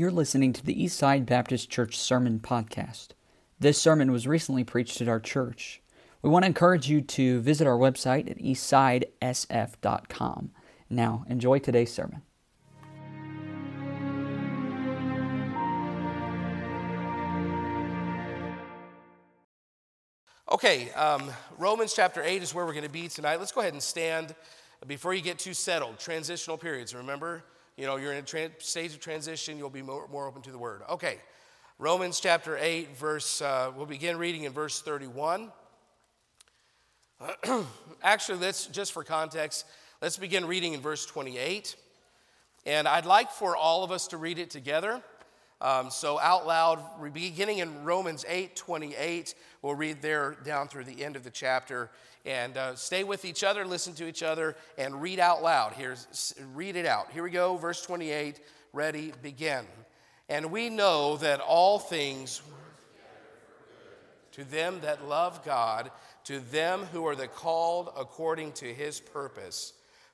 You're listening to the Eastside Baptist Church Sermon Podcast. This sermon was recently preached at our church. We want to encourage you to visit our website at eastsidesf.com. Now, enjoy today's sermon. Okay, um, Romans chapter 8 is where we're going to be tonight. Let's go ahead and stand before you get too settled. Transitional periods, remember? You know, you're in a tra- stage of transition, you'll be more, more, open to the word. Okay, Romans chapter 8, verse, uh, we'll begin reading in verse 31. Actually, let's, just for context, let's begin reading in verse 28. And I'd like for all of us to read it together. Um, so out loud, beginning in Romans 8 28, we'll read there down through the end of the chapter. And uh, stay with each other, listen to each other, and read out loud. Here's, read it out. Here we go, verse 28. Ready, begin. And we know that all things to them that love God, to them who are the called according to his purpose.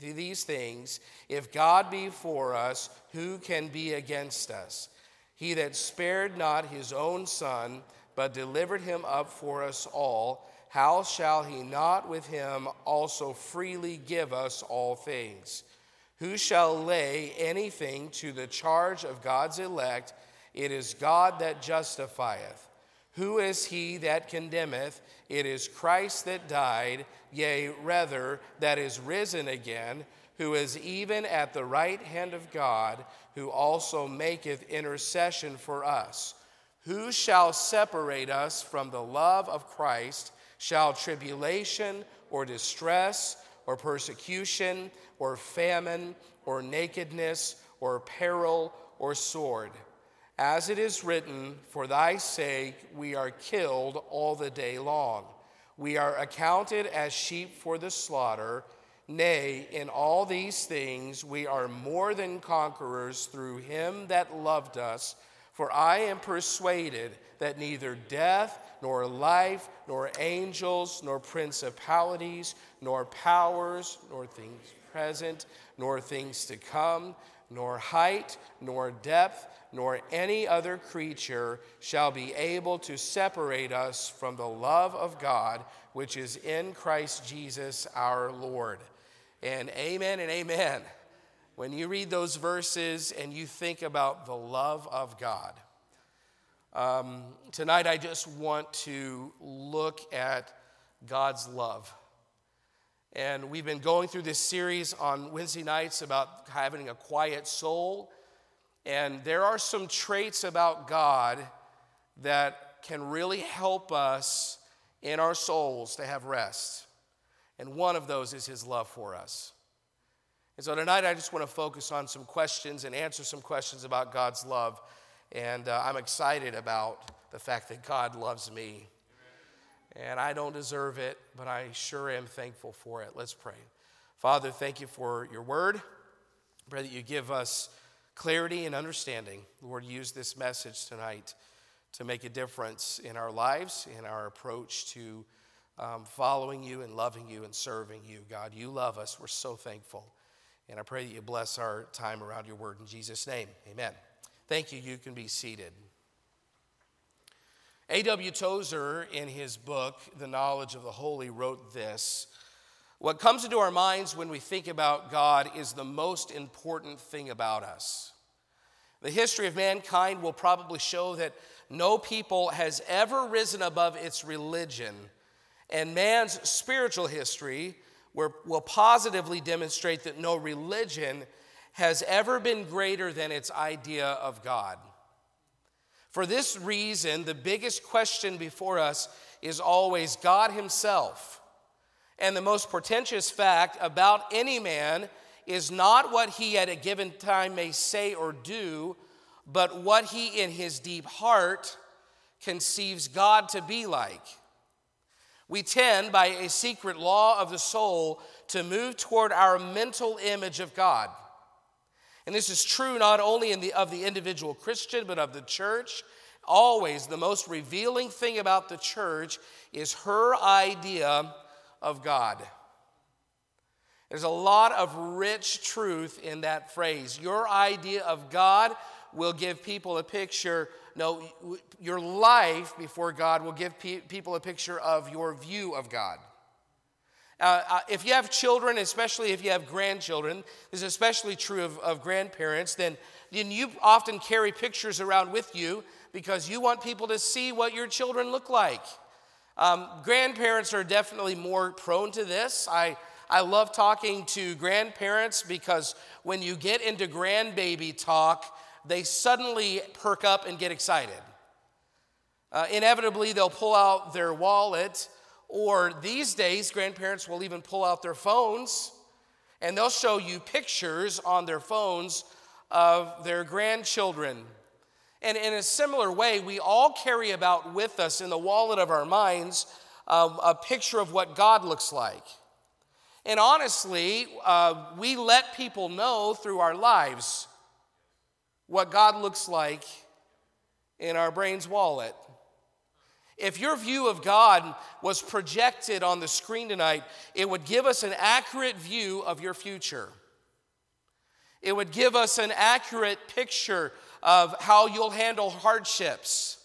These things, if God be for us, who can be against us? He that spared not his own son, but delivered him up for us all, how shall he not with him also freely give us all things? Who shall lay anything to the charge of God's elect? It is God that justifieth. Who is he that condemneth? It is Christ that died, yea, rather, that is risen again, who is even at the right hand of God, who also maketh intercession for us. Who shall separate us from the love of Christ? Shall tribulation or distress or persecution or famine or nakedness or peril or sword? As it is written, For thy sake we are killed all the day long. We are accounted as sheep for the slaughter. Nay, in all these things we are more than conquerors through him that loved us. For I am persuaded that neither death, nor life, nor angels, nor principalities, nor powers, nor things present, nor things to come, nor height, nor depth, nor any other creature shall be able to separate us from the love of God which is in Christ Jesus our Lord. And amen and amen. When you read those verses and you think about the love of God, um, tonight I just want to look at God's love. And we've been going through this series on Wednesday nights about having a quiet soul and there are some traits about God that can really help us in our souls to have rest. And one of those is His love for us. And so tonight I just want to focus on some questions and answer some questions about God's love. And uh, I'm excited about the fact that God loves me. And I don't deserve it, but I sure am thankful for it. Let's pray. Father, thank you for your word. I pray that you give us clarity and understanding. Lord, use this message tonight to make a difference in our lives, in our approach to um, following you and loving you and serving you. God, you love us. We're so thankful. And I pray that you bless our time around your word in Jesus' name. Amen. Thank you. You can be seated. A.W. Tozer, in his book, The Knowledge of the Holy, wrote this What comes into our minds when we think about God is the most important thing about us. The history of mankind will probably show that no people has ever risen above its religion, and man's spiritual history will positively demonstrate that no religion has ever been greater than its idea of God. For this reason, the biggest question before us is always God Himself. And the most portentous fact about any man is not what he at a given time may say or do, but what he in his deep heart conceives God to be like. We tend, by a secret law of the soul, to move toward our mental image of God. And this is true not only the, of the individual Christian, but of the church. Always, the most revealing thing about the church is her idea of God. There's a lot of rich truth in that phrase. Your idea of God will give people a picture no, your life before God will give pe- people a picture of your view of God. Uh, uh, if you have children, especially if you have grandchildren, this is especially true of, of grandparents, then, then you often carry pictures around with you because you want people to see what your children look like. Um, grandparents are definitely more prone to this. I, I love talking to grandparents because when you get into grandbaby talk, they suddenly perk up and get excited. Uh, inevitably, they'll pull out their wallet, or these days, grandparents will even pull out their phones and they'll show you pictures on their phones of their grandchildren. And in a similar way, we all carry about with us in the wallet of our minds uh, a picture of what God looks like. And honestly, uh, we let people know through our lives what God looks like in our brain's wallet. If your view of God was projected on the screen tonight, it would give us an accurate view of your future. It would give us an accurate picture of how you'll handle hardships,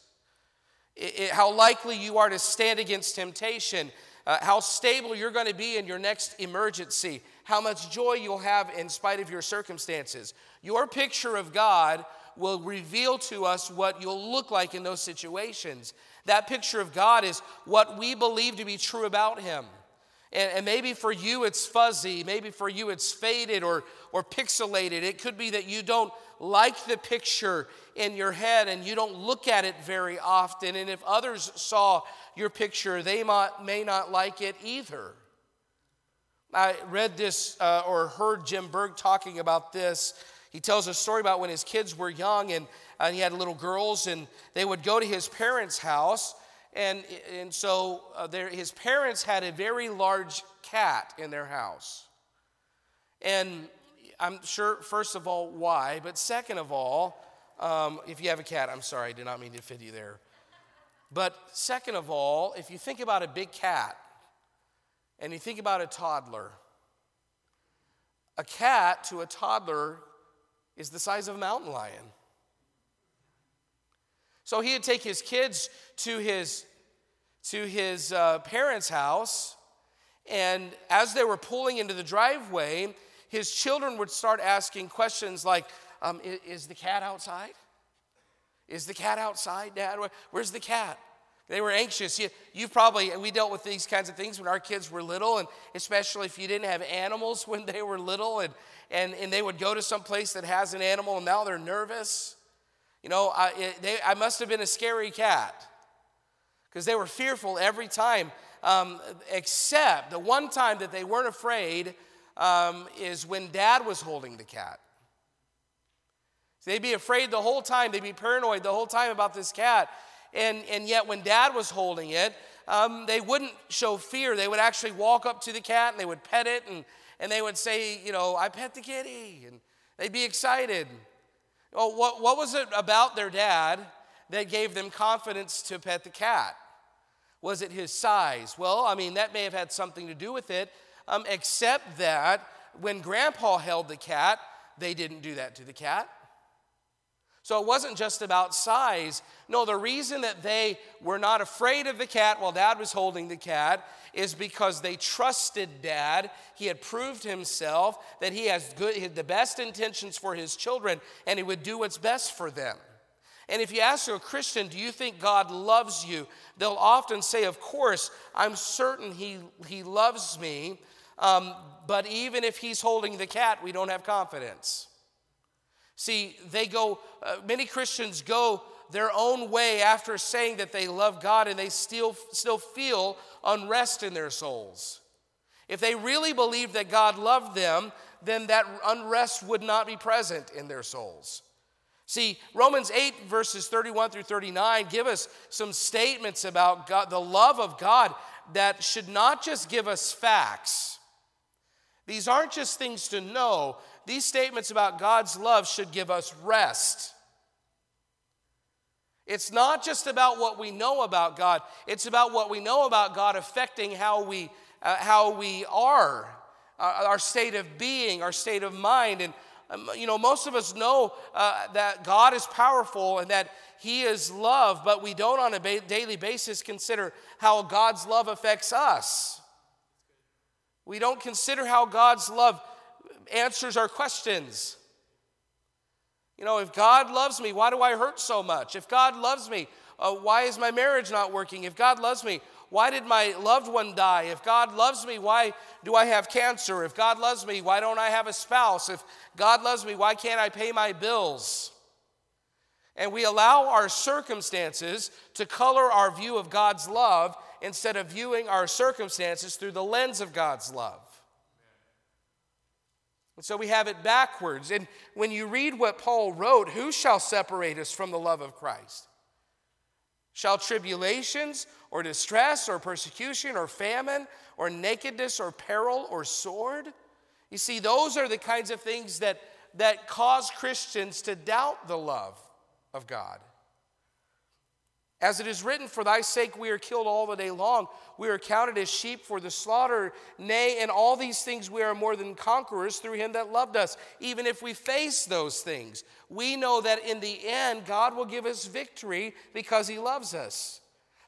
it, how likely you are to stand against temptation, uh, how stable you're going to be in your next emergency, how much joy you'll have in spite of your circumstances. Your picture of God will reveal to us what you'll look like in those situations. That picture of God is what we believe to be true about Him. And, and, maybe for you it's fuzzy, maybe for you it's faded or, or pixelated. It could be that you don't like the picture in your head and you don't look at it very often. And if others saw your picture, they might, may not like it either. I read this uh, or heard Jim Berg talking about this. He tells a story about when his kids were young and, and he had little girls, and they would go to his parents' house. And, and so uh, there, his parents had a very large cat in their house. And I'm sure, first of all, why, but second of all, um, if you have a cat, I'm sorry, I did not mean to fit you there. But second of all, if you think about a big cat, and you think about a toddler, a cat to a toddler is the size of a mountain lion. So he'd take his kids to his, to his uh, parents' house, and as they were pulling into the driveway, his children would start asking questions like, um, is, is the cat outside? Is the cat outside, Dad? Where's the cat? They were anxious. You, you probably, we dealt with these kinds of things when our kids were little, and especially if you didn't have animals when they were little, and, and, and they would go to some place that has an animal, and now they're nervous. You know, I, it, they, I must have been a scary cat because they were fearful every time, um, except the one time that they weren't afraid um, is when dad was holding the cat. They'd be afraid the whole time, they'd be paranoid the whole time about this cat. And, and yet, when dad was holding it, um, they wouldn't show fear. They would actually walk up to the cat and they would pet it and, and they would say, You know, I pet the kitty. And they'd be excited. Well, what, what was it about their dad that gave them confidence to pet the cat? Was it his size? Well, I mean, that may have had something to do with it, um, except that when grandpa held the cat, they didn't do that to the cat. So it wasn't just about size. No, the reason that they were not afraid of the cat while dad was holding the cat is because they trusted dad. He had proved himself that he has good, the best intentions for his children and he would do what's best for them. And if you ask a Christian, do you think God loves you? They'll often say, Of course, I'm certain He, he loves me. Um, but even if He's holding the cat, we don't have confidence. See, they go, uh, many Christians go their own way after saying that they love God and they still, still feel unrest in their souls. If they really believed that God loved them, then that unrest would not be present in their souls. See, Romans 8, verses 31 through 39 give us some statements about God, the love of God that should not just give us facts. These aren't just things to know, these statements about God's love should give us rest. It's not just about what we know about God, it's about what we know about God affecting how we, uh, how we are, uh, our state of being, our state of mind. And, um, you know, most of us know uh, that God is powerful and that He is love, but we don't on a ba- daily basis consider how God's love affects us. We don't consider how God's love answers our questions. You know, if God loves me, why do I hurt so much? If God loves me, uh, why is my marriage not working? If God loves me, why did my loved one die? If God loves me, why do I have cancer? If God loves me, why don't I have a spouse? If God loves me, why can't I pay my bills? And we allow our circumstances to color our view of God's love instead of viewing our circumstances through the lens of God's love. And so we have it backwards. And when you read what Paul wrote, who shall separate us from the love of Christ? Shall tribulations or distress or persecution or famine or nakedness or peril or sword? You see, those are the kinds of things that, that cause Christians to doubt the love of God. As it is written, For thy sake we are killed all the day long. We are counted as sheep for the slaughter. Nay, in all these things we are more than conquerors through him that loved us. Even if we face those things, we know that in the end God will give us victory because he loves us.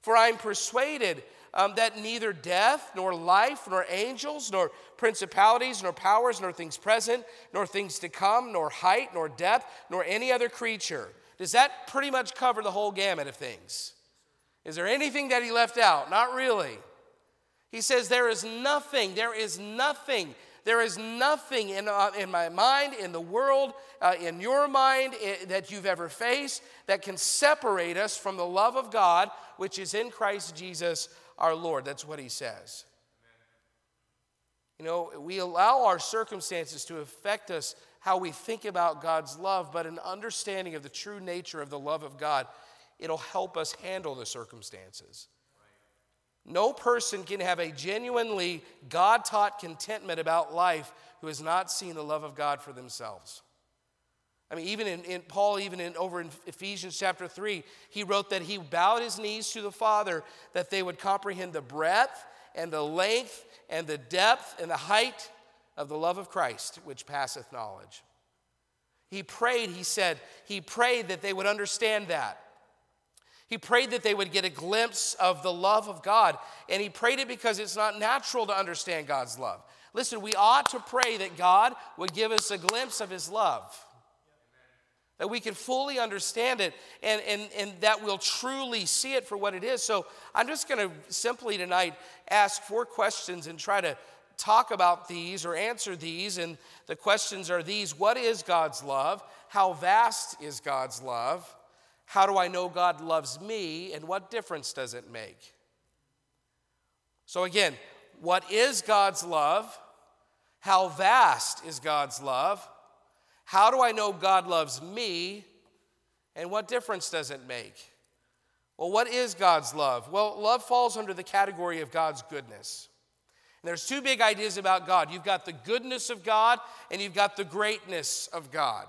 For I am persuaded um, that neither death, nor life, nor angels, nor principalities, nor powers, nor things present, nor things to come, nor height, nor depth, nor any other creature does that pretty much cover the whole gamut of things? Is there anything that he left out? Not really. He says, There is nothing, there is nothing, there is nothing in, uh, in my mind, in the world, uh, in your mind eh, that you've ever faced that can separate us from the love of God, which is in Christ Jesus our Lord. That's what he says. You know, we allow our circumstances to affect us how we think about God's love, but an understanding of the true nature of the love of God, it'll help us handle the circumstances. No person can have a genuinely God taught contentment about life who has not seen the love of God for themselves. I mean, even in, in, Paul, even in over in Ephesians chapter 3, he wrote that he bowed his knees to the Father that they would comprehend the breadth and the length and the depth and the height of the love of Christ, which passeth knowledge. He prayed, he said, he prayed that they would understand that. He prayed that they would get a glimpse of the love of God. And he prayed it because it's not natural to understand God's love. Listen, we ought to pray that God would give us a glimpse of his love, that we can fully understand it, and, and, and that we'll truly see it for what it is. So I'm just going to simply tonight ask four questions and try to talk about these or answer these. And the questions are these What is God's love? How vast is God's love? How do I know God loves me? And what difference does it make? So, again, what is God's love? How vast is God's love? How do I know God loves me? And what difference does it make? Well, what is God's love? Well, love falls under the category of God's goodness. There's two big ideas about God you've got the goodness of God, and you've got the greatness of God.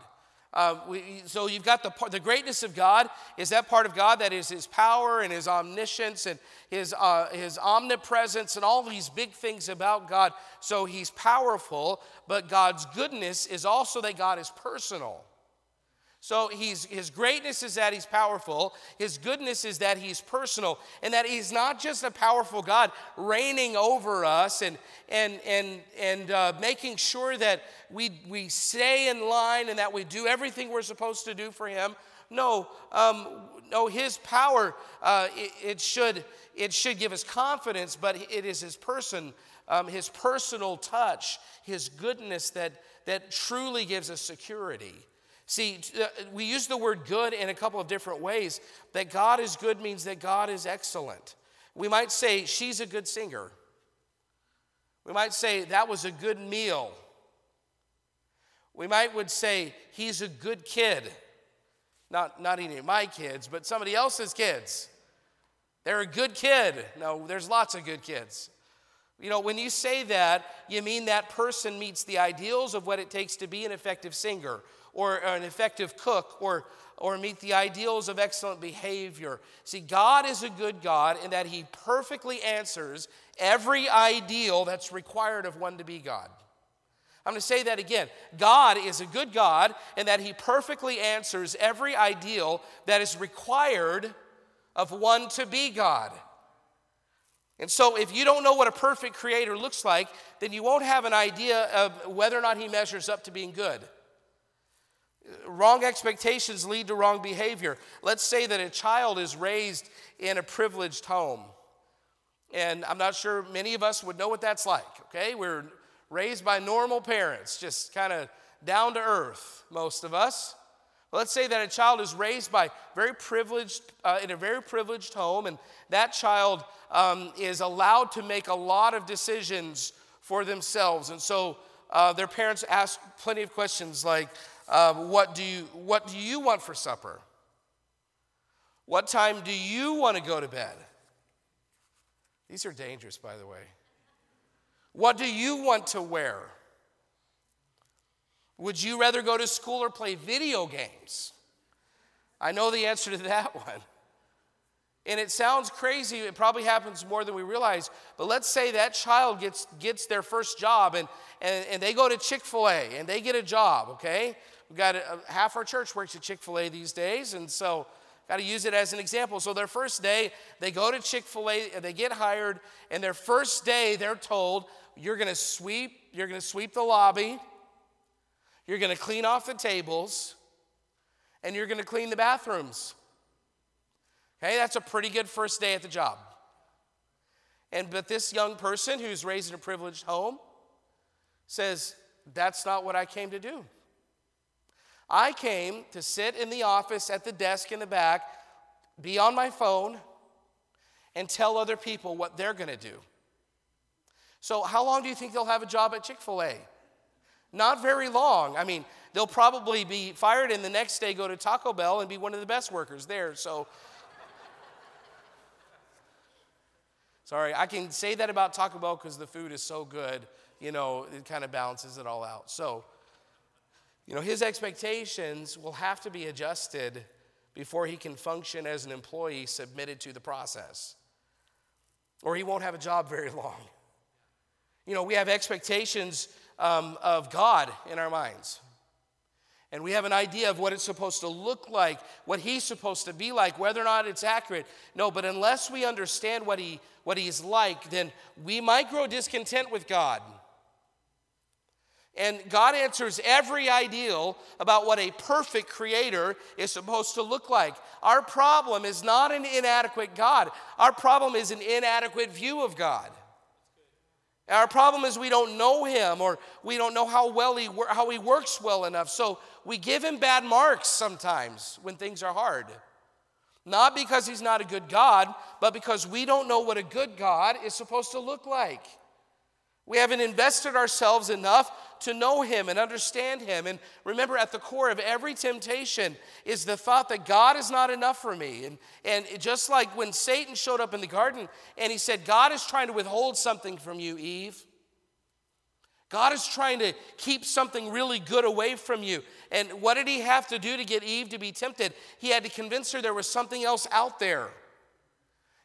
Uh, we, so you've got the, the greatness of God is that part of God that is His power and His omniscience and His, uh, his omnipresence and all these big things about God. So He's powerful, but God's goodness is also that God is personal. So he's, his greatness is that he's powerful. His goodness is that he's personal. And that he's not just a powerful God reigning over us and, and, and, and uh, making sure that we, we stay in line and that we do everything we're supposed to do for him. No, um, no his power, uh, it, it, should, it should give us confidence, but it is his person, um, his personal touch, his goodness that, that truly gives us security. See, uh, we use the word good in a couple of different ways. That God is good means that God is excellent. We might say, she's a good singer. We might say, that was a good meal. We might would say, he's a good kid. Not, not any of my kids, but somebody else's kids. They're a good kid. No, there's lots of good kids. You know, when you say that, you mean that person meets the ideals of what it takes to be an effective singer or an effective cook or, or meet the ideals of excellent behavior. See, God is a good God in that He perfectly answers every ideal that's required of one to be God. I'm going to say that again. God is a good God in that He perfectly answers every ideal that is required of one to be God. And so, if you don't know what a perfect creator looks like, then you won't have an idea of whether or not he measures up to being good. Wrong expectations lead to wrong behavior. Let's say that a child is raised in a privileged home. And I'm not sure many of us would know what that's like, okay? We're raised by normal parents, just kind of down to earth, most of us. Let's say that a child is raised by very privileged, uh, in a very privileged home, and that child um, is allowed to make a lot of decisions for themselves. And so uh, their parents ask plenty of questions like, uh, what, do you, what do you want for supper? What time do you want to go to bed? These are dangerous, by the way. What do you want to wear? Would you rather go to school or play video games? I know the answer to that one. And it sounds crazy, it probably happens more than we realize, but let's say that child gets, gets their first job and, and, and they go to Chick fil A and they get a job, okay? We've got a, half our church works at Chick fil A these days, and so got to use it as an example. So their first day, they go to Chick fil A, they get hired, and their first day, they're told, you're going to sweep, you're going to sweep the lobby, you're going to clean off the tables, and you're going to clean the bathrooms. Okay, that's a pretty good first day at the job. And but this young person who's raised in a privileged home says, That's not what I came to do. I came to sit in the office at the desk in the back, be on my phone, and tell other people what they're to do. So, how long do you think they'll have a job at Chick fil A? Not very long. I mean, they'll probably be fired and the next day go to Taco Bell and be one of the best workers there. So, sorry, I can say that about Taco Bell because the food is so good, you know, it kind of balances it all out. So, you know, his expectations will have to be adjusted before he can function as an employee submitted to the process, or he won't have a job very long. You know, we have expectations um, of God in our minds. And we have an idea of what it's supposed to look like, what he's supposed to be like, whether or not it's accurate. No, but unless we understand what, he, what he's like, then we might grow discontent with God. And God answers every ideal about what a perfect creator is supposed to look like. Our problem is not an inadequate God, our problem is an inadequate view of God. Our problem is we don't know him or we don't know how well he how he works well enough. So we give him bad marks sometimes when things are hard. Not because he's not a good God, but because we don't know what a good God is supposed to look like. We haven't invested ourselves enough to know Him and understand Him. And remember, at the core of every temptation is the thought that God is not enough for me. And, and just like when Satan showed up in the garden and he said, God is trying to withhold something from you, Eve. God is trying to keep something really good away from you. And what did he have to do to get Eve to be tempted? He had to convince her there was something else out there.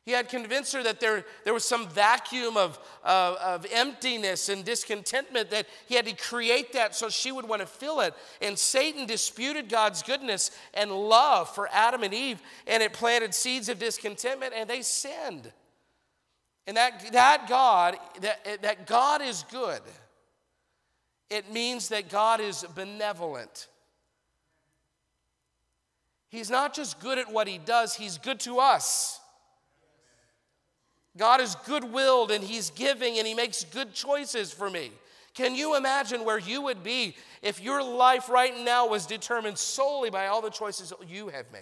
He had convinced her that there, there was some vacuum of, uh, of emptiness and discontentment, that he had to create that so she would want to fill it. And Satan disputed God's goodness and love for Adam and Eve, and it planted seeds of discontentment, and they sinned. And that, that God, that, that God is good, it means that God is benevolent. He's not just good at what he does, he's good to us. God is good willed and He's giving and He makes good choices for me. Can you imagine where you would be if your life right now was determined solely by all the choices that you have made?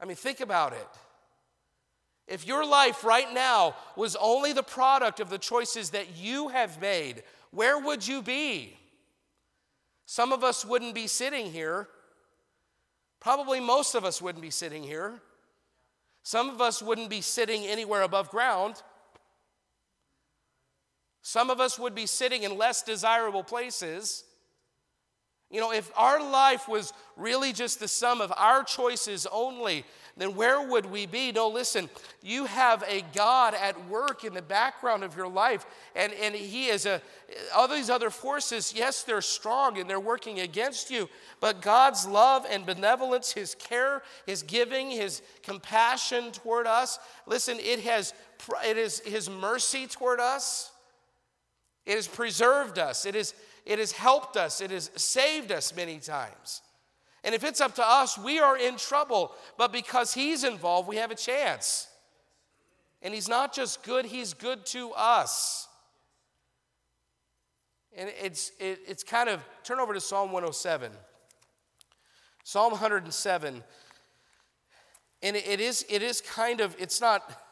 I mean, think about it. If your life right now was only the product of the choices that you have made, where would you be? Some of us wouldn't be sitting here. Probably most of us wouldn't be sitting here. Some of us wouldn't be sitting anywhere above ground. Some of us would be sitting in less desirable places. You know, if our life was really just the sum of our choices only, then where would we be? No, listen, you have a God at work in the background of your life, and, and He is a, all these other forces, yes, they're strong and they're working against you, but God's love and benevolence, His care, His giving, His compassion toward us, listen, it has, it is His mercy toward us. It has preserved us. It is it has helped us, it has saved us many times. And if it's up to us, we are in trouble. But because He's involved, we have a chance. And He's not just good, He's good to us. And it's, it, it's kind of, turn over to Psalm 107. Psalm 107. And it, it, is, it is kind of, it's not,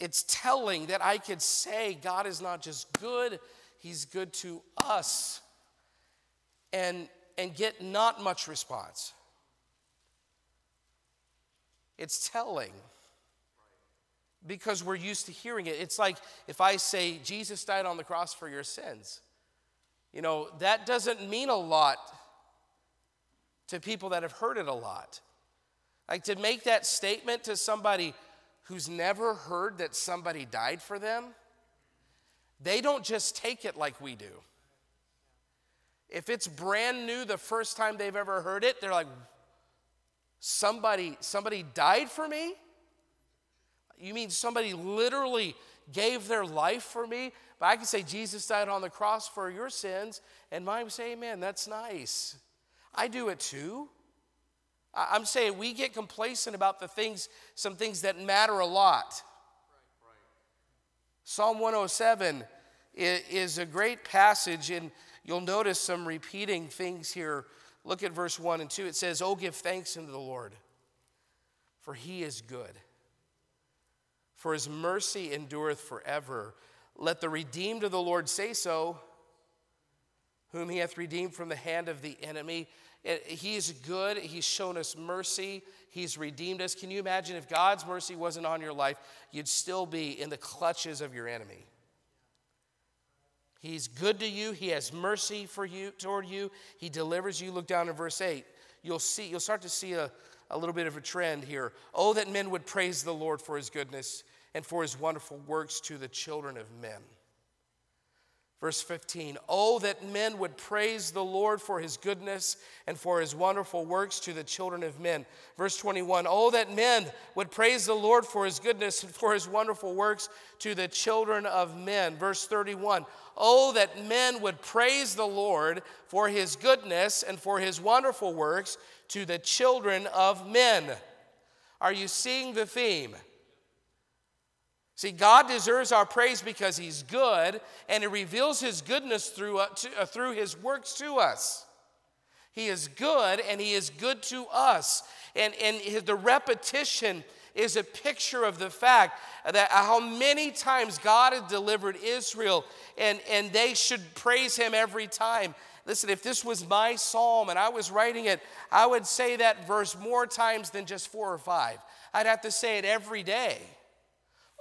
it's telling that I could say God is not just good, He's good to us and, and get not much response. It's telling because we're used to hearing it. It's like if I say, Jesus died on the cross for your sins. You know, that doesn't mean a lot to people that have heard it a lot. Like to make that statement to somebody who's never heard that somebody died for them, they don't just take it like we do. If it's brand new the first time they've ever heard it, they're like, somebody, somebody died for me? You mean somebody literally gave their life for me? But I can say Jesus died on the cross for your sins, and mine say, Amen, that's nice. I do it too. I'm saying we get complacent about the things, some things that matter a lot. Psalm 107 is a great passage, and you'll notice some repeating things here. Look at verse 1 and 2. It says, Oh, give thanks unto the Lord, for he is good, for his mercy endureth forever. Let the redeemed of the Lord say so, whom he hath redeemed from the hand of the enemy. He is good. He's shown us mercy. He's redeemed us. Can you imagine if God's mercy wasn't on your life, you'd still be in the clutches of your enemy? He's good to you. He has mercy for you toward you. He delivers you. Look down in verse 8. You'll see, you'll start to see a, a little bit of a trend here. Oh, that men would praise the Lord for his goodness and for his wonderful works to the children of men. Verse 15, oh, that men would praise the Lord for his goodness and for his wonderful works to the children of men. Verse 21, oh, that men would praise the Lord for his goodness and for his wonderful works to the children of men. Verse 31, oh, that men would praise the Lord for his goodness and for his wonderful works to the children of men. Are you seeing the theme? See, God deserves our praise because He's good, and He reveals His goodness through, uh, to, uh, through His works to us. He is good, and He is good to us. And, and his, the repetition is a picture of the fact that how many times God had delivered Israel, and, and they should praise Him every time. Listen, if this was my psalm and I was writing it, I would say that verse more times than just four or five. I'd have to say it every day.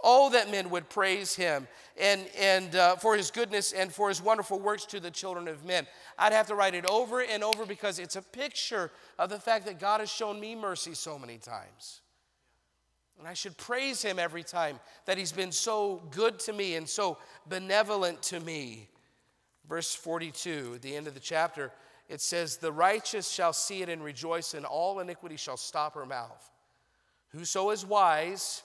Oh, that men would praise him and, and uh, for his goodness and for his wonderful works to the children of men. I'd have to write it over and over because it's a picture of the fact that God has shown me mercy so many times. And I should praise him every time that he's been so good to me and so benevolent to me. Verse 42, at the end of the chapter, it says, The righteous shall see it and rejoice, and all iniquity shall stop her mouth. Whoso is wise,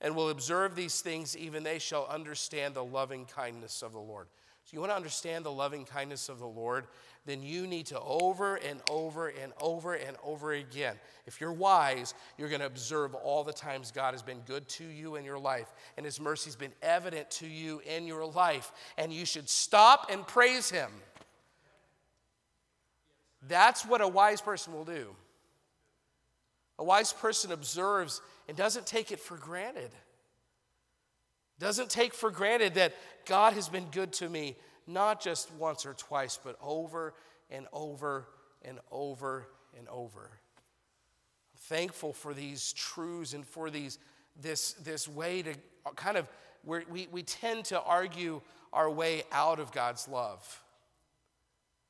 and will observe these things, even they shall understand the loving kindness of the Lord. So, you want to understand the loving kindness of the Lord? Then you need to over and over and over and over again. If you're wise, you're going to observe all the times God has been good to you in your life, and His mercy's been evident to you in your life, and you should stop and praise Him. That's what a wise person will do. A wise person observes and doesn't take it for granted. Doesn't take for granted that God has been good to me. not just once or twice, but over and over and over and over. I'm thankful for these truths and for these, this, this way to kind of, we, we tend to argue our way out of God's love.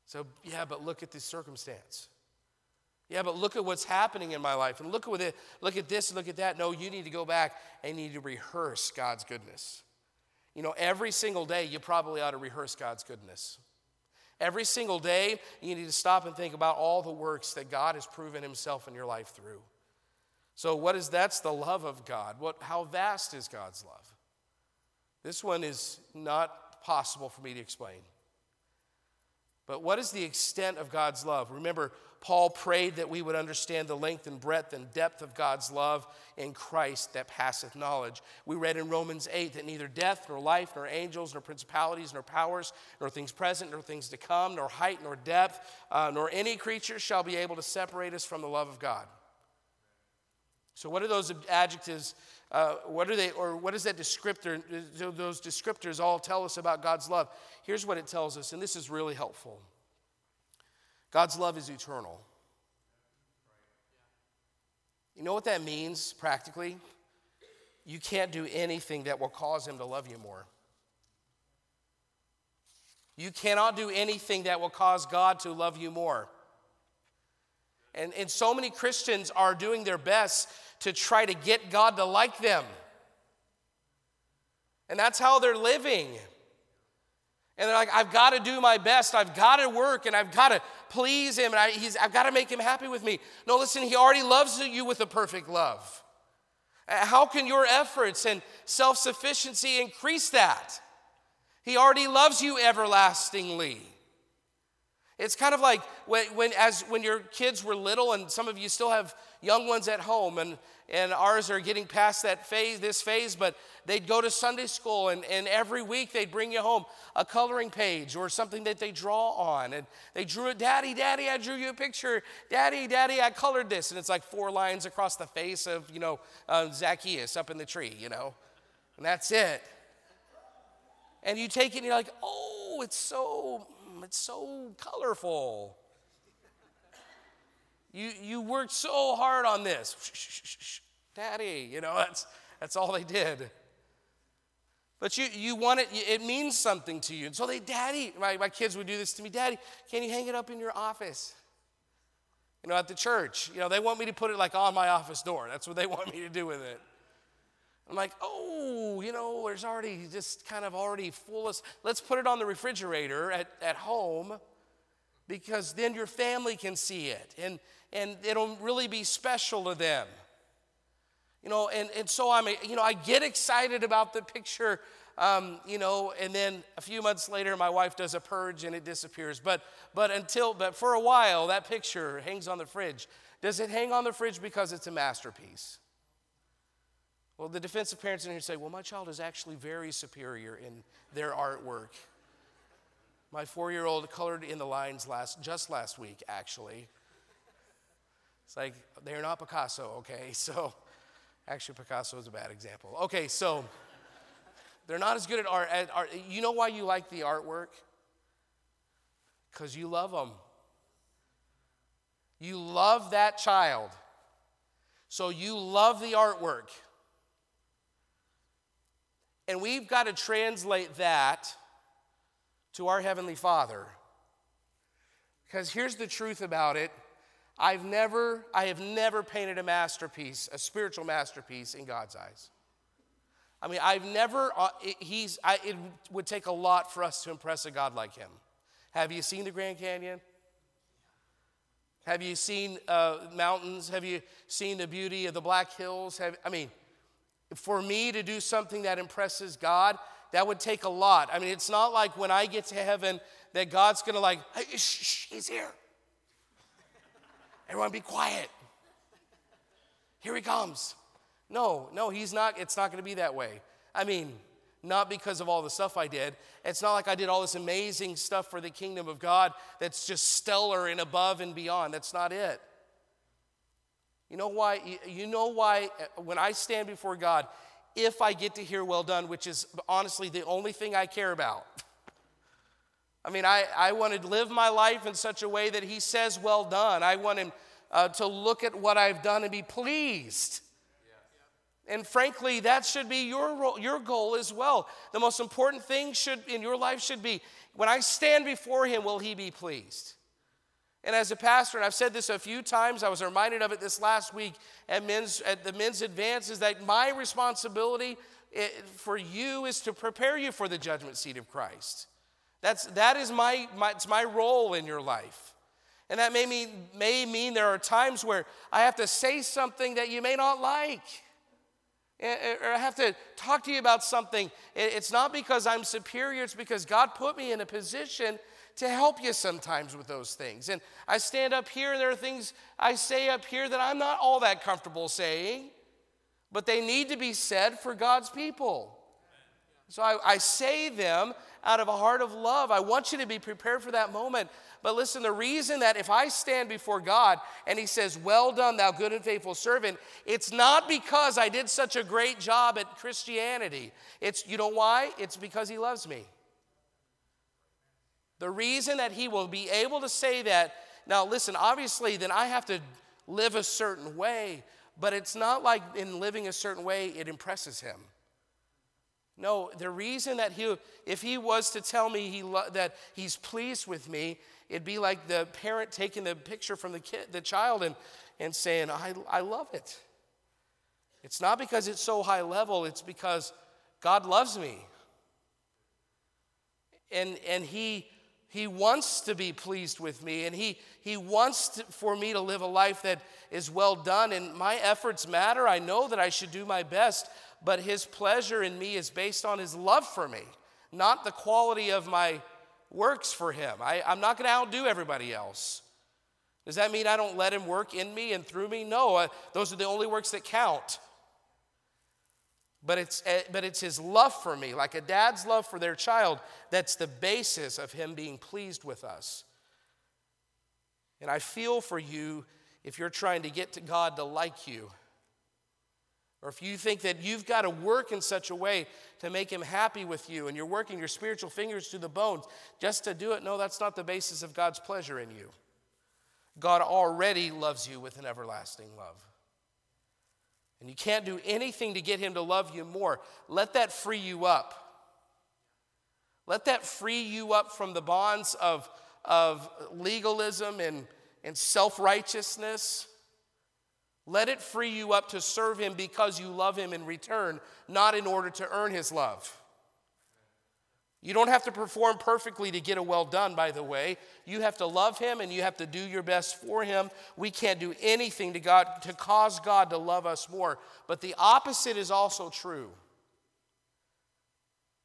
So, yeah, but look at this circumstance. Yeah, but look at what's happening in my life. And look at, it, look at this look at that. No, you need to go back and you need to rehearse God's goodness. You know, every single day, you probably ought to rehearse God's goodness. Every single day, you need to stop and think about all the works that God has proven himself in your life through. So, what is that's the love of God? What, how vast is God's love? This one is not possible for me to explain. But what is the extent of God's love? Remember, Paul prayed that we would understand the length and breadth and depth of God's love in Christ that passeth knowledge. We read in Romans 8 that neither death, nor life, nor angels, nor principalities, nor powers, nor things present, nor things to come, nor height, nor depth, uh, nor any creature shall be able to separate us from the love of God. So, what are those adjectives? Uh, what are they, or what does that descriptor, those descriptors all tell us about God's love? Here's what it tells us, and this is really helpful God's love is eternal. You know what that means practically? You can't do anything that will cause Him to love you more. You cannot do anything that will cause God to love you more. And, and so many Christians are doing their best to try to get God to like them. And that's how they're living. And they're like, I've got to do my best. I've got to work and I've got to please him and I, have got to make him happy with me. No, listen, he already loves you with a perfect love. Uh, how can your efforts and self sufficiency increase that? He already loves you everlastingly. It's kind of like when, when, as, when your kids were little, and some of you still have young ones at home, and, and ours are getting past that phase, this phase, but they'd go to Sunday school, and, and every week they'd bring you home a coloring page or something that they draw on. And they drew it, Daddy, Daddy, I drew you a picture. Daddy, Daddy, I colored this. And it's like four lines across the face of, you know, uh, Zacchaeus up in the tree, you know, and that's it. And you take it and you're like, oh, it's so it's so colorful. You, you worked so hard on this. Daddy, you know, that's, that's all they did. But you, you want it, it means something to you. And so they, Daddy, my, my kids would do this to me Daddy, can you hang it up in your office? You know, at the church. You know, they want me to put it like on my office door. That's what they want me to do with it. I'm like, oh, you know, there's already just kind of already full of, let's put it on the refrigerator at, at home because then your family can see it and, and it'll really be special to them. You know, and, and so I'm, you know, I get excited about the picture, um, you know, and then a few months later, my wife does a purge and it disappears. But, but until, but for a while, that picture hangs on the fridge. Does it hang on the fridge because it's a masterpiece? Well, the defensive parents in here say, well, my child is actually very superior in their artwork. My four year old colored in the lines last, just last week, actually. It's like, they're not Picasso, okay? So, actually, Picasso is a bad example. Okay, so they're not as good at art. At art. You know why you like the artwork? Because you love them. You love that child. So you love the artwork. And we've got to translate that to our Heavenly Father. Because here's the truth about it. I've never, I have never painted a masterpiece, a spiritual masterpiece in God's eyes. I mean, I've never, uh, he's, I, it would take a lot for us to impress a God like him. Have you seen the Grand Canyon? Have you seen uh, mountains? Have you seen the beauty of the Black Hills? Have, I mean, for me to do something that impresses God, that would take a lot. I mean, it's not like when I get to heaven that God's gonna like, hey, shh, shh, he's here. Everyone be quiet. Here he comes. No, no, he's not, it's not gonna be that way. I mean, not because of all the stuff I did. It's not like I did all this amazing stuff for the kingdom of God that's just stellar and above and beyond. That's not it. You know why? You know why uh, when I stand before God, if I get to hear well done, which is honestly the only thing I care about, I mean, I, I want to live my life in such a way that He says, Well done. I want Him uh, to look at what I've done and be pleased. And frankly, that should be your, role, your goal as well. The most important thing should, in your life should be when I stand before Him, will He be pleased? And as a pastor, and I've said this a few times, I was reminded of it this last week at, men's, at the men's advance, is that my responsibility eh, for you is to prepare you for the judgment seat of Christ. That's, that is my, my, it's my role in your life. And that may mean, may mean there are times where I have to say something that you may not like. Eh, eh, or I have to talk to you about something. It's not because I'm superior, it's because God put me in a position to help you sometimes with those things. And I stand up here, and there are things I say up here that I'm not all that comfortable saying, but they need to be said for God's people. So I, I say them out of a heart of love. I want you to be prepared for that moment. But listen, the reason that if I stand before God and He says, Well done, thou good and faithful servant, it's not because I did such a great job at Christianity. It's, you know why? It's because He loves me. The reason that He will be able to say that, now listen, obviously, then I have to live a certain way, but it's not like in living a certain way it impresses Him. No, the reason that he, if he was to tell me he lo- that he's pleased with me, it'd be like the parent taking the picture from the kid, the child, and, and saying, I, I love it. It's not because it's so high level, it's because God loves me. And, and he, he wants to be pleased with me, and he, he wants to, for me to live a life that is well done. And my efforts matter. I know that I should do my best but his pleasure in me is based on his love for me, not the quality of my works for him. I, am not going to outdo everybody else. Does that mean I don't let him work in me and through me? No, uh, those are the only works that count. But it's, uh, but it's his love for me, like a dad's love for their child, that's the basis of him being pleased with us. And I feel for you if you're trying to get to God to like you. Or if you think that you've got to work in such a way to make him happy with you and you're working your spiritual fingers to the bones just to do it, no, that's not the basis of God's pleasure in you. God already loves you with an everlasting love. And you can't do anything to get him to love you more. Let that free you up. Let that free you up from the bonds of, of legalism and, and self righteousness let it free you up to serve Him because you love Him in return, not in order to earn His love. You don't have to perform perfectly to get a well done, by the way. You have to love Him and you have to do your best for Him. We can't do anything to, God, to cause God to love us more. But the opposite is also true.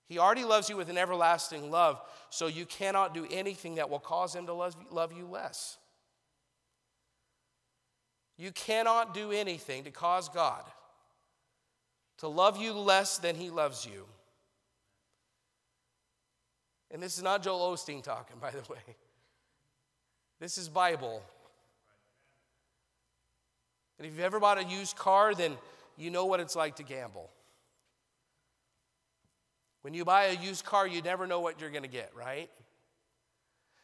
He already loves you with an everlasting love, so you cannot do anything that will cause Him to love, love you less. You cannot do anything to cause God to love you less than he loves you. And this is not Joel Osteen talking, by the way. This is Bible. And if you've ever bought a used car, then you know what it's like to gamble. When you buy a used car, you never know what you're going to get, right?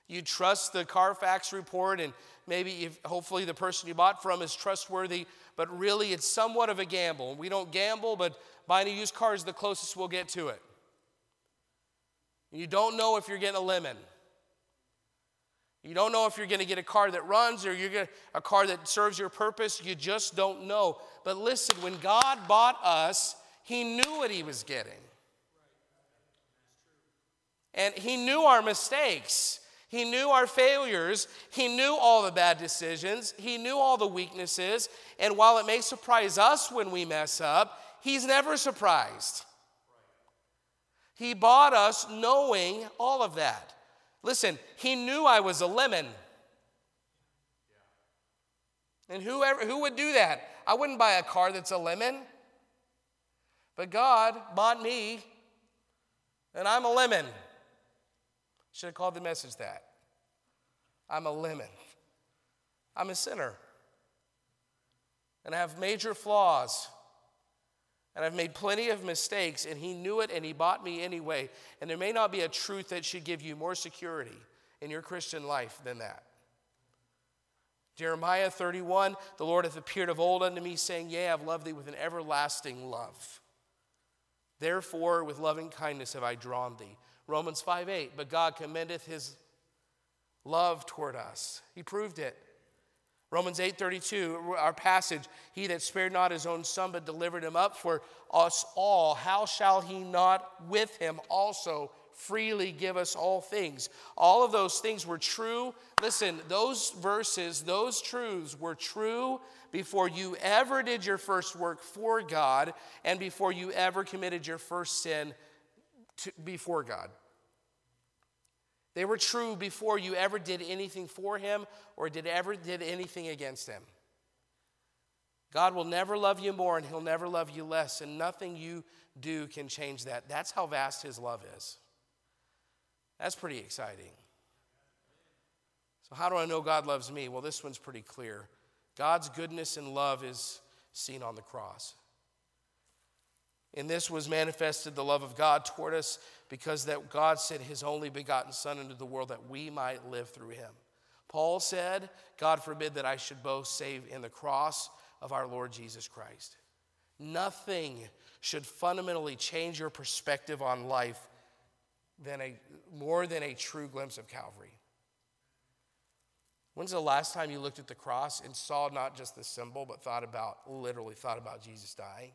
You trust the Carfax report, and maybe if, hopefully the person you bought from is trustworthy, but really it's somewhat of a gamble. We don't gamble, but buying a used car is the closest we'll get to it. You don't know if you're getting a lemon. You don't know if you're going to get a car that runs or you're going to, a car that serves your purpose. You just don't know. But listen, when God bought us, He knew what He was getting. And He knew our mistakes. He knew our failures. He knew all the bad decisions. He knew all the weaknesses. And while it may surprise us when we mess up, He's never surprised. He bought us knowing all of that. Listen, He knew I was a lemon. And whoever, who would do that? I wouldn't buy a car that's a lemon. But God bought me, and I'm a lemon. Should have called the message that. I'm a lemon. I'm a sinner. And I have major flaws. And I've made plenty of mistakes, and He knew it and He bought me anyway. And there may not be a truth that should give you more security in your Christian life than that. Jeremiah 31, the Lord hath appeared of old unto me, saying, Yea, I've loved thee with an everlasting love. Therefore, with loving kindness have I drawn thee. Romans 5 8, but God commendeth his love toward us. He proved it. Romans 8:32, our passage, he that spared not his own son but delivered him up for us all, how shall he not with him also freely give us all things? All of those things were true. Listen, those verses, those truths were true before you ever did your first work for God and before you ever committed your first sin to, before God. They were true before you ever did anything for him or did ever did anything against him. God will never love you more and he'll never love you less and nothing you do can change that. That's how vast his love is. That's pretty exciting. So how do I know God loves me? Well, this one's pretty clear. God's goodness and love is seen on the cross. In this was manifested the love of God toward us because that God sent his only begotten Son into the world that we might live through him. Paul said, God forbid that I should boast save in the cross of our Lord Jesus Christ. Nothing should fundamentally change your perspective on life than a, more than a true glimpse of Calvary. When's the last time you looked at the cross and saw not just the symbol, but thought about, literally thought about Jesus dying?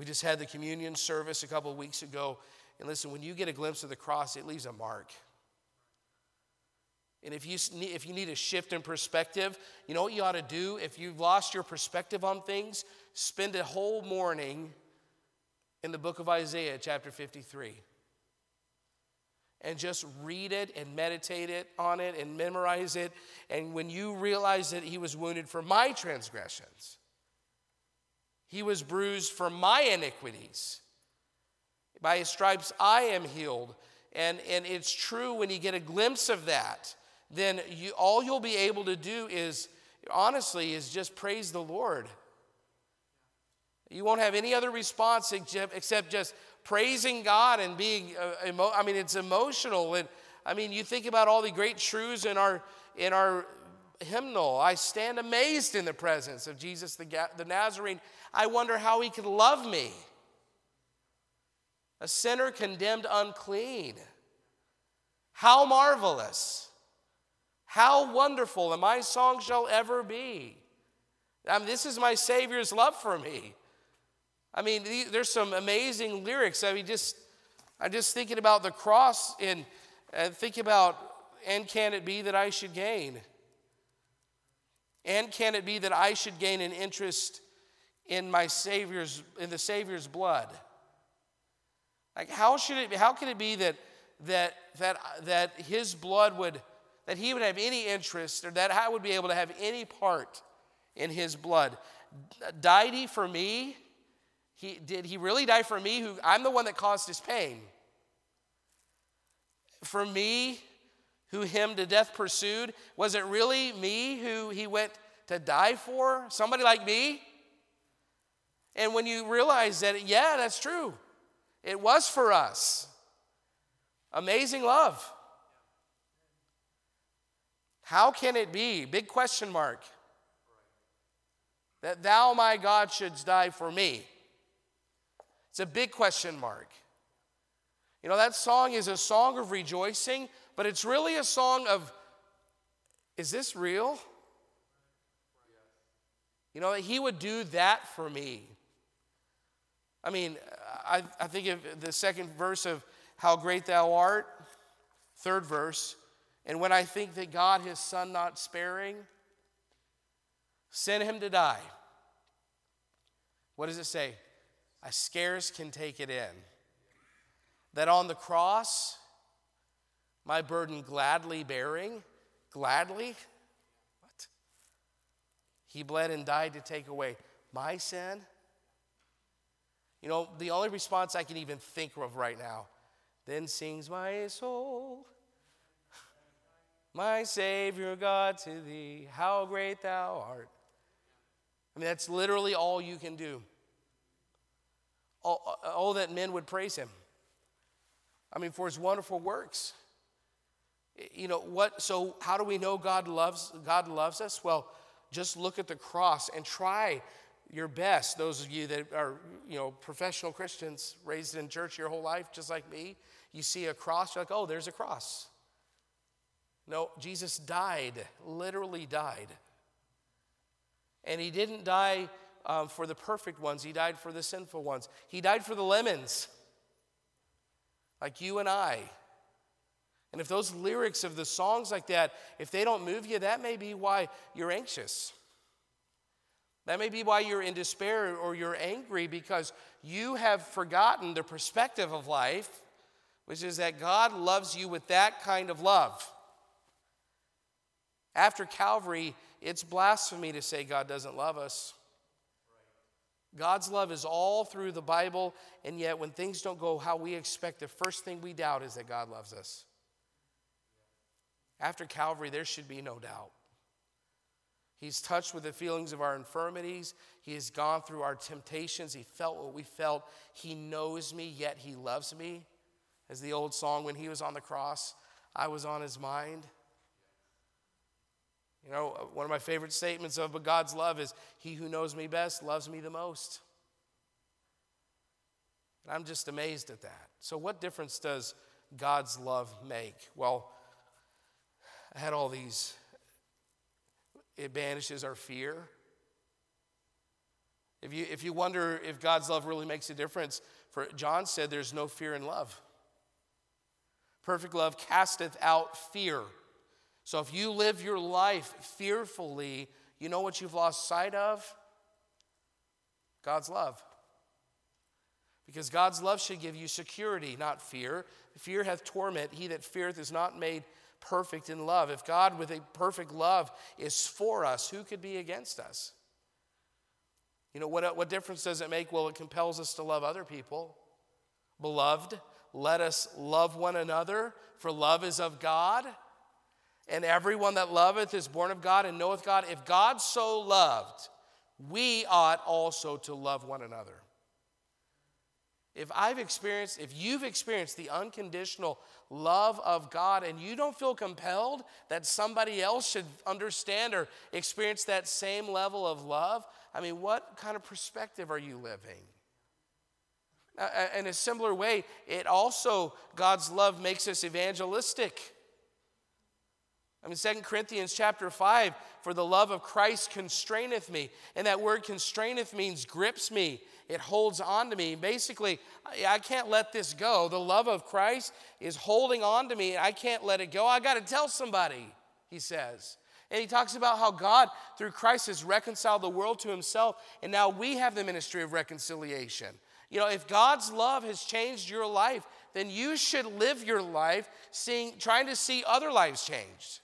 We just had the communion service a couple of weeks ago. And listen, when you get a glimpse of the cross, it leaves a mark. And if you, if you need a shift in perspective, you know what you ought to do? If you've lost your perspective on things, spend a whole morning in the book of Isaiah, chapter 53. And just read it and meditate it on it and memorize it. And when you realize that he was wounded for my transgressions, he was bruised for my iniquities. By his stripes I am healed. And, and it's true when you get a glimpse of that, then you, all you'll be able to do is, honestly, is just praise the Lord. You won't have any other response except just praising God and being, uh, emo- I mean, it's emotional. And I mean, you think about all the great truths in our, in our hymnal. I stand amazed in the presence of Jesus the, the Nazarene. I wonder how he could love me. A sinner condemned unclean. How marvelous. How wonderful, and my song shall ever be. I mean, this is my Savior's love for me. I mean, there's some amazing lyrics. I mean, just I'm just thinking about the cross and, and think about, and can it be that I should gain? And can it be that I should gain an interest in my Savior's, in the Savior's blood? Like, how should it how can it be that, that, that, that his blood would, that he would have any interest or that I would be able to have any part in his blood? Died he for me? He, did he really die for me? Who I'm the one that caused his pain. For me, who him to death pursued, was it really me who he went to die for? Somebody like me? And when you realize that, yeah, that's true, it was for us. Amazing love. How can it be? Big question mark. That thou, my God, shouldst die for me. It's a big question mark. You know, that song is a song of rejoicing, but it's really a song of, is this real? You know, that he would do that for me. I mean, I, I think of the second verse of how great thou art, third verse, and when I think that God, his son not sparing, sent him to die, what does it say? I scarce can take it in. That on the cross, my burden gladly bearing, gladly, what? He bled and died to take away my sin you know, the only response I can even think of right now then sings my soul, my Savior God to thee, how great thou art. I mean, that's literally all you can do. All, oh, that men would praise him. I mean, for his wonderful works. You know what? So, how do we know God loves God loves us? Well, just look at the cross and try your best. Those of you that are, you know, professional Christians raised in church your whole life, just like me, you see a cross, you're like, oh, there's a cross. No, Jesus died, literally died. And he didn't die um, for the perfect ones, he died for the sinful ones. He died for the lemons, like you and I. And if those lyrics of the songs like that, if they don't move you, that may be why you're anxious. That may be why you're in despair or you're angry because you have forgotten the perspective of life, which is that God loves you with that kind of love. After Calvary, it's blasphemy to say God doesn't love us. God's love is all through the Bible, and yet when things don't go how we expect, the first thing we doubt is that God loves us. After Calvary, there should be no doubt. He's touched with the feelings of our infirmities. He has gone through our temptations. He felt what we felt. He knows me, yet He loves me. As the old song, when He was on the cross, I was on His mind. You know, uh, one of my favorite statements of God's love is He who knows me best loves me the most. And I'm just amazed at that. So, what difference does God's love make? Well, I had all these it banishes our fear. If you, if you wonder if God's love really makes a difference, for John said there's no fear in love. Perfect love casteth out fear. So if you live your life fearfully, you know what you've lost sight of? God's love. Because God's love should give you security, not fear. Fear hath torment. He that feareth is not made perfect in love. If God, with a perfect love, is for us, who could be against us? You know, what, what difference does it make? Well, it compels us to love other people. Beloved, let us love one another, for love is of God. And everyone that loveth is born of God and knoweth God. If God so loved, we ought also to love one another. If I've experienced, if you've experienced the unconditional love of God and you don't feel compelled that somebody else should understand or experience that same level of love, I mean, what kind of perspective are you living? In a similar way, it also, God's love makes us evangelistic. I mean, 2 Corinthians chapter 5, for the love of Christ constraineth me. And that word constraineth means grips me, it holds on to me. Basically, I can't let this go. The love of Christ is holding on to me. I can't let it go. I got to tell somebody, he says. And he talks about how God, through Christ, has reconciled the world to himself, and now we have the ministry of reconciliation. You know, if God's love has changed your life, then you should live your life seeing, trying to see other lives changed.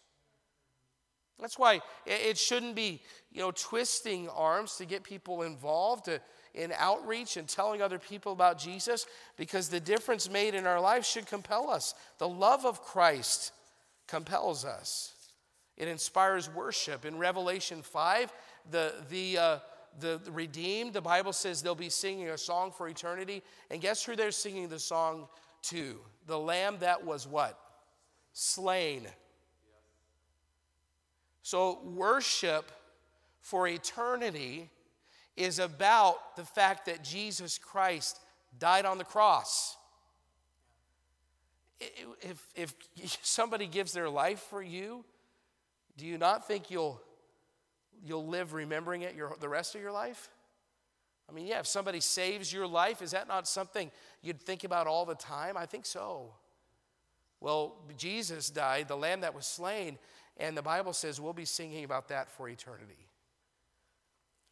That's why it shouldn't be, you know, twisting arms to get people involved to, in outreach and telling other people about Jesus because the difference made in our lives should compel us. The love of Christ compels us. It inspires worship. In Revelation 5, the, the, uh, the redeemed, the Bible says they'll be singing a song for eternity. And guess who they're singing the song to? The lamb that was what? Slain. So, worship for eternity is about the fact that Jesus Christ died on the cross. If, if somebody gives their life for you, do you not think you'll, you'll live remembering it your, the rest of your life? I mean, yeah, if somebody saves your life, is that not something you'd think about all the time? I think so. Well, Jesus died, the lamb that was slain, and the Bible says we'll be singing about that for eternity.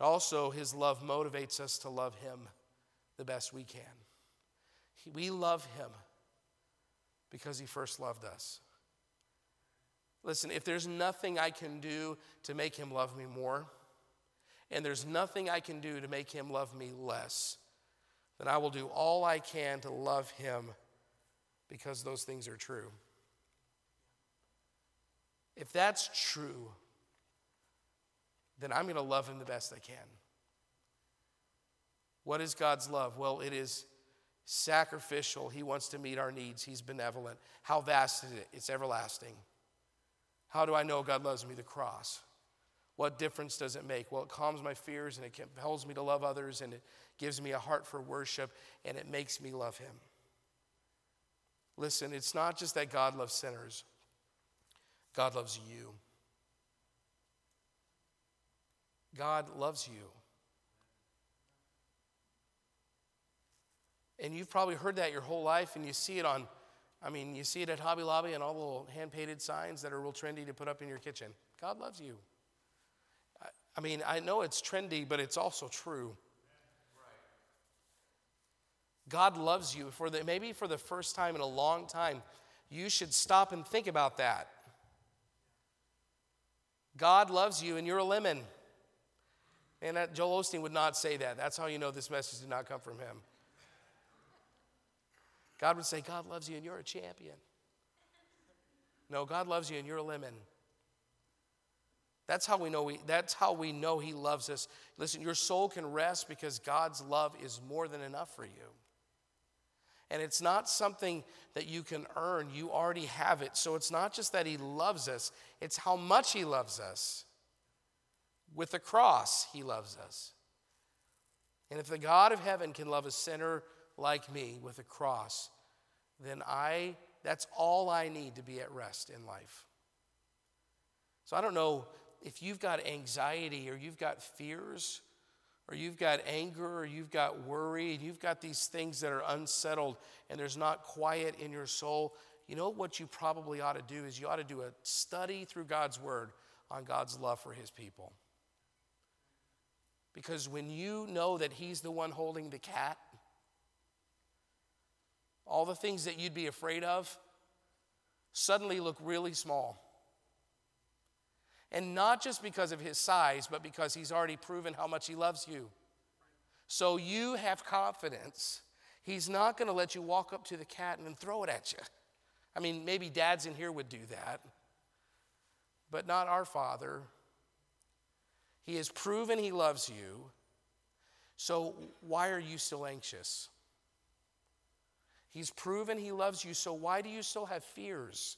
Also, his love motivates us to love him the best we can. We love him because he first loved us. Listen, if there's nothing I can do to make him love me more, and there's nothing I can do to make him love me less, then I will do all I can to love him because those things are true. If that's true, then I'm going to love him the best I can. What is God's love? Well, it is sacrificial. He wants to meet our needs. He's benevolent. How vast is it? It's everlasting. How do I know God loves me? The cross. What difference does it make? Well, it calms my fears and it compels me to love others and it gives me a heart for worship and it makes me love Him. Listen, it's not just that God loves sinners, God loves you. God loves you. And you've probably heard that your whole life, and you see it on, I mean, you see it at Hobby Lobby and all the little hand painted signs that are real trendy to put up in your kitchen. God loves you. I, I mean, I know it's trendy, but it's also true. God loves you. For the, maybe for the first time in a long time, you should stop and think about that. God loves you, and you're a lemon. And that, Joel Osteen would not say that. That's how you know this message did not come from him. God would say, God loves you and you're a champion. No, God loves you and you're a lemon. That's how we know we, that's how we know he loves us. Listen, your soul can rest because God's love is more than enough for you. And it's not something that you can earn, you already have it. So it's not just that he loves us, it's how much he loves us. With the cross, he loves us. And if the God of heaven can love a sinner like me with a cross, then I that's all I need to be at rest in life. So I don't know if you've got anxiety or you've got fears or you've got anger or you've got worry and you've got these things that are unsettled and there's not quiet in your soul. You know what you probably ought to do is you ought to do a study through God's word on God's love for his people. Because when you know that he's the one holding the cat, all the things that you'd be afraid of suddenly look really small. And not just because of his size, but because he's already proven how much he loves you. So you have confidence. He's not going to let you walk up to the cat and then throw it at you. I mean, maybe dads in here would do that, but not our Father. He has proven he loves you. So why are you still anxious? He's proven he loves you, so why do you still have fears?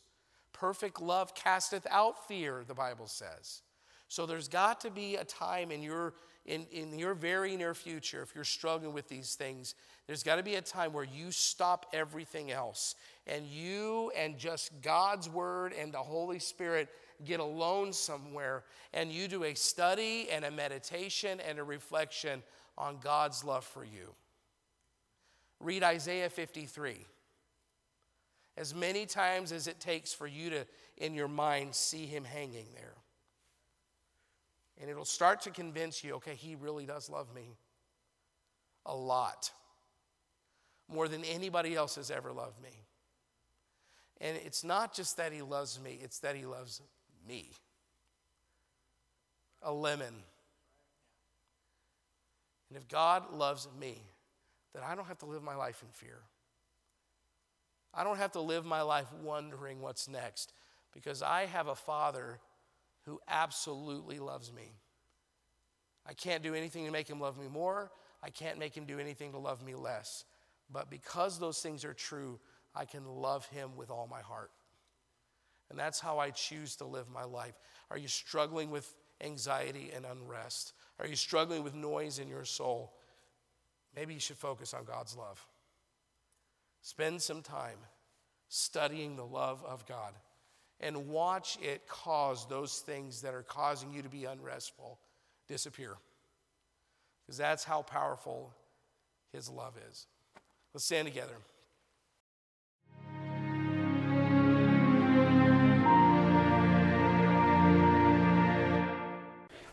Perfect love casteth out fear, the Bible says. So there's got to be a time in your in, in your very near future, if you're struggling with these things, there's got to be a time where you stop everything else and you and just God's word and the Holy Spirit get alone somewhere and you do a study and a meditation and a reflection on God's love for you. Read Isaiah 53. As many times as it takes for you to, in your mind, see him hanging there. And it'll start to convince you okay, he really does love me a lot, more than anybody else has ever loved me. And it's not just that he loves me, it's that he loves me. A lemon. And if God loves me, then I don't have to live my life in fear. I don't have to live my life wondering what's next because I have a father who absolutely loves me. I can't do anything to make him love me more. I can't make him do anything to love me less. But because those things are true, I can love him with all my heart. And that's how I choose to live my life. Are you struggling with anxiety and unrest? Are you struggling with noise in your soul? Maybe you should focus on God's love. Spend some time studying the love of God and watch it cause those things that are causing you to be unrestful disappear. Because that's how powerful His love is. Let's stand together.